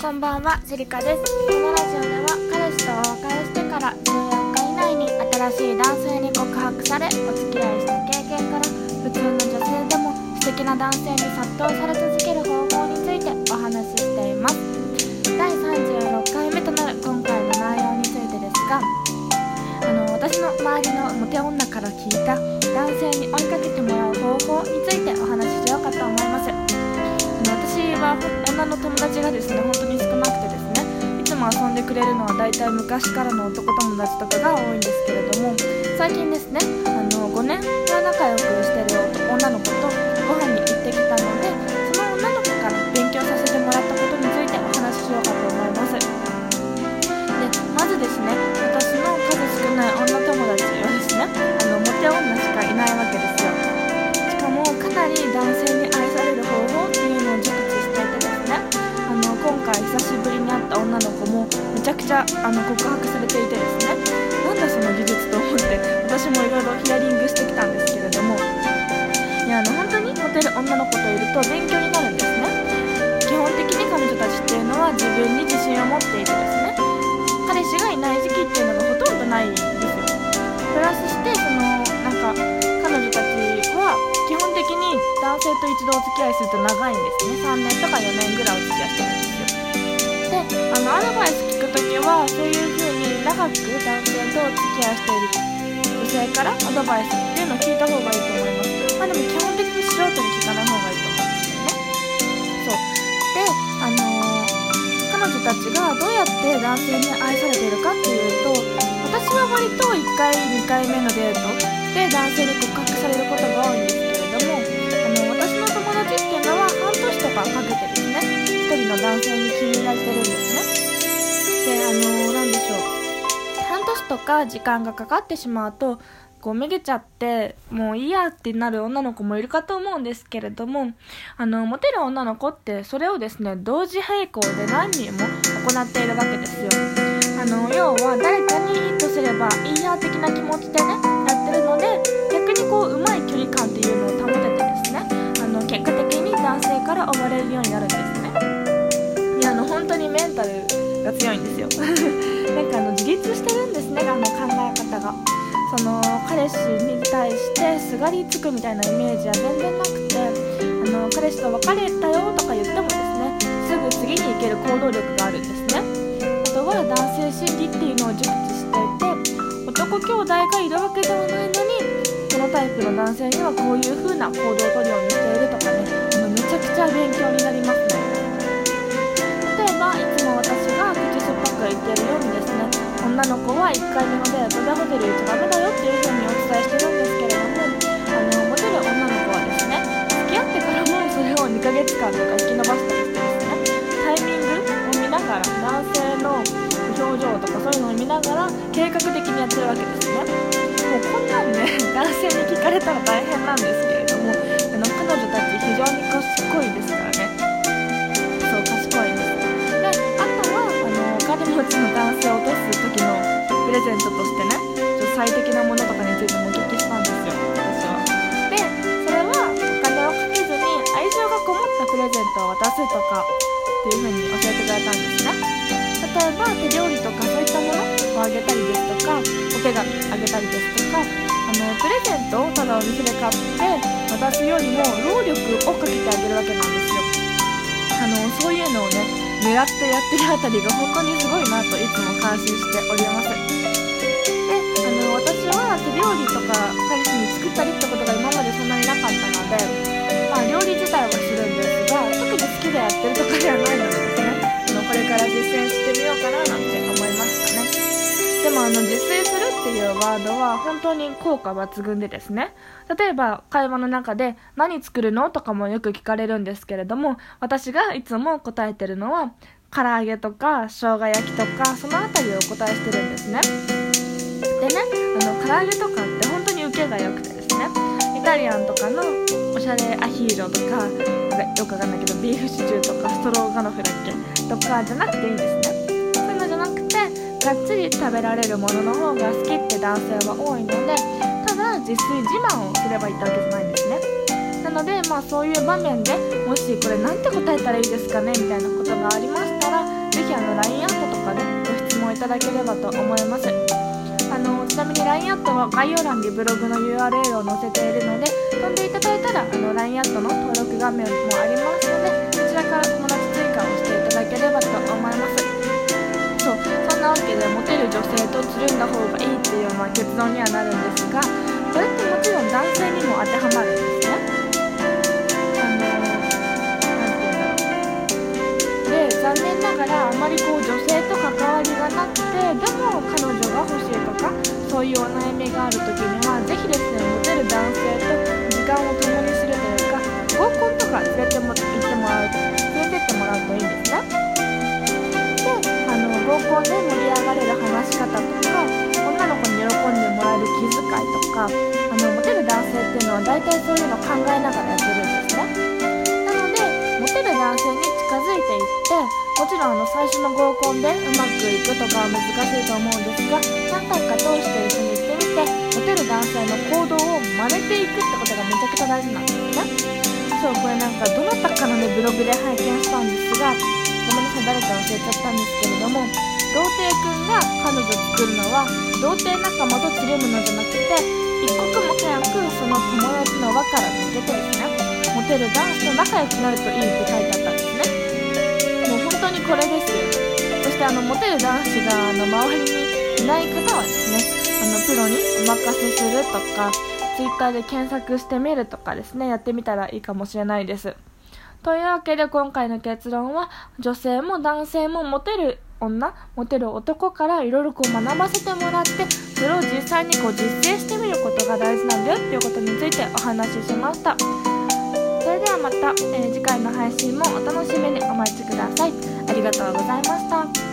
こんばんは、セリカです。このラジオでは彼氏とお別れしてから14日以内に新しい男性に告白されお付き合いした経験から普通の女性でも素敵な男性に殺到され続ける方法についてお話ししています。第36回目となる今回の内容についてですが、あの私の周りのモテ女から聞いた男性に追いかけてもらう方法については女の友達がですね本当に少なくてですねいつも遊んでくれるのは大体昔からの男友達とかが多いんですけれども最近ですねちゃあの告白されていてですね。なんだその技術と思って私もいろいろヒアリングしてきたんですけれども。いやあの本当にモテる女の子といると勉強になるんですね。基本的に彼女たちっていうのは自分に自信を持っていてですね。彼氏がいない時期っていうのがほとんどないんですよ。プラスしてそのなんか彼女たちは基本的に男性と一度お付き合いすると長いんですね。3年とか4年ぐらいお付き合いしてるんですよ。であのアドバイス聞くときはそういう風に長く男性とお付き合いしている女性からアドバイスっていうのを聞いた方がいいと思います。まあでも基本的に素人に聞かない方がいいと思うんですよねそうであのー彼女たちがどうやって男性に愛されているかっていうと私は割と1回2回目のデートで男性に告白されることが多いんです。か時間がかかってしまうとこうめげちゃってもういいやってなる女の子もいるかと思うんですけれどもあのモテる女の子ってそれをですね同時並行で何人も行っているわけですよ。あの要は誰かにヒットすればいいや的な気持ちでねやってるので逆にこううまい距離感っていうのを保ててですねあの結果的に男性から追われるようになるんですね。いやあの本当にメンタルが強いんですよ。なんかあの自立してるんですねあの考え方がその彼氏に対してすがりつくみたいなイメージは全然なくてあの彼氏と別れたよとか言ってもですねすぐ次に行ける行動力があるんですね。あとは男性心理っていうのを熟知していて男兄弟がいるわけではないのにこのタイプの男性にはこういう風な行動をとるようにしているとかねあのめちゃくちゃ勉強になりますね。例えばいつも私が口酸っぱく言ってるようにですね女の子は1回目のデートでホテル行っちゃダメだよっていう風にお伝えしてるんですけれどもあのモテる女の子はですね付き合ってからもそれを2ヶ月間とか引き伸ばしたりしてですねタイミングを見ながら男性の表情とかそういうのを見ながら計画的にやってるわけですね。もうこんなんね男性に聞かれたら大変なんですけれどもあの彼女たち非常に賢いですからレゼントとしてねちょっと最適なものとかについてもお聞きしたんですよ。私は。でそれはお金をかけずに愛情がこもったプレゼントを渡すとかっていう風に教えてくれたんですね。例えば手料理とかそういったものをあげたりですとかお手紙あげたりですとかあのプレゼントをただお店で買って渡すよりも労力をかけてあげるわけなんですよ。あのそういうのをね狙ってやってるあたりが本当にすごいなといつも感心しております。の私は手料理とか彼氏に作ったりってことが今までそんなになかったのでまあ料理自体はするんですが特に好きでやってるとかではないのでですねあのこれから実践してみようかななんて思いましたね。でもあの自炊するっていうワードは本当に効果抜群でですね例えば会話の中で何作るのとかもよく聞かれるんですけれども私がいつも答えてるのは唐揚げとか生姜焼きとかそのあたりをお答えしてるんですね。ねあの唐揚げとかって本当に受けが良くてですねイタリアンとかのおしゃれアヒージョとかよくわかんないけどビーフシチューとかストローガノフだっけとかじゃなくていいんですね。そういうのじゃなくてがっつり食べられるものの方が好きって男性は多いのでただ自炊自慢をすればいいってわけじゃないんですね。なのでまあそういう場面でもしこれなんて答えたらいいですかねみたいなことがありましたら是非あの LINE アットとかでご質問いただければと思います。のちなみに LINE アットは概要欄にブログの URL を載せているので飛んでいただいたらあの LINE アットの登録画面もありますのでそちらから友達追加をしていただければと思います。そうそんなわけでモテる女性とつるんだ方がいいっていうまあ結論にはなるんですがこれってもちろん男性にも当てはまるんですね。そういうお悩みがある時には是非ですねモテる男性と時間を共にするというか合コンとか連れても行ってもらう連れてってもらうといいんですね。で合コンで盛り上がれる話し方とか女の子に喜んでもらえる気遣いとかあのモテる男性っていうのは大体そういうの考えながらやちろんあの最初の合コンでうまくいくとかは難しいと思うんですが何回か通して一緒に行ってみてモテる男性の行動を真似ていくってことがめちゃくちゃ大事なんですね。そうこれなんかどなたかのねブログで拝見したんです。がごめんなさい誰か忘れちゃったんですけれども童貞くんが彼女作るのは童貞仲間とつるむのじゃなくて一刻も早くその友達の輪から抜けてですねモテる男子と仲良くなるといいって書いてあったんです。これですよ。そしてあのモテる男子があの周りにいない方はですねあのプロにお任せするとか Twitter で検索してみるとかですねやってみたらいいかもしれないです。というわけで今回の結論は女性も男性もモテる女モテる男からいろいろこう学ばせてもらってそれを実際にこう実践してみることが大事なんだよっていうことについてお話ししました。それではまた、えー、次回の配信もお楽しみにお待ちください。ありがとうございました。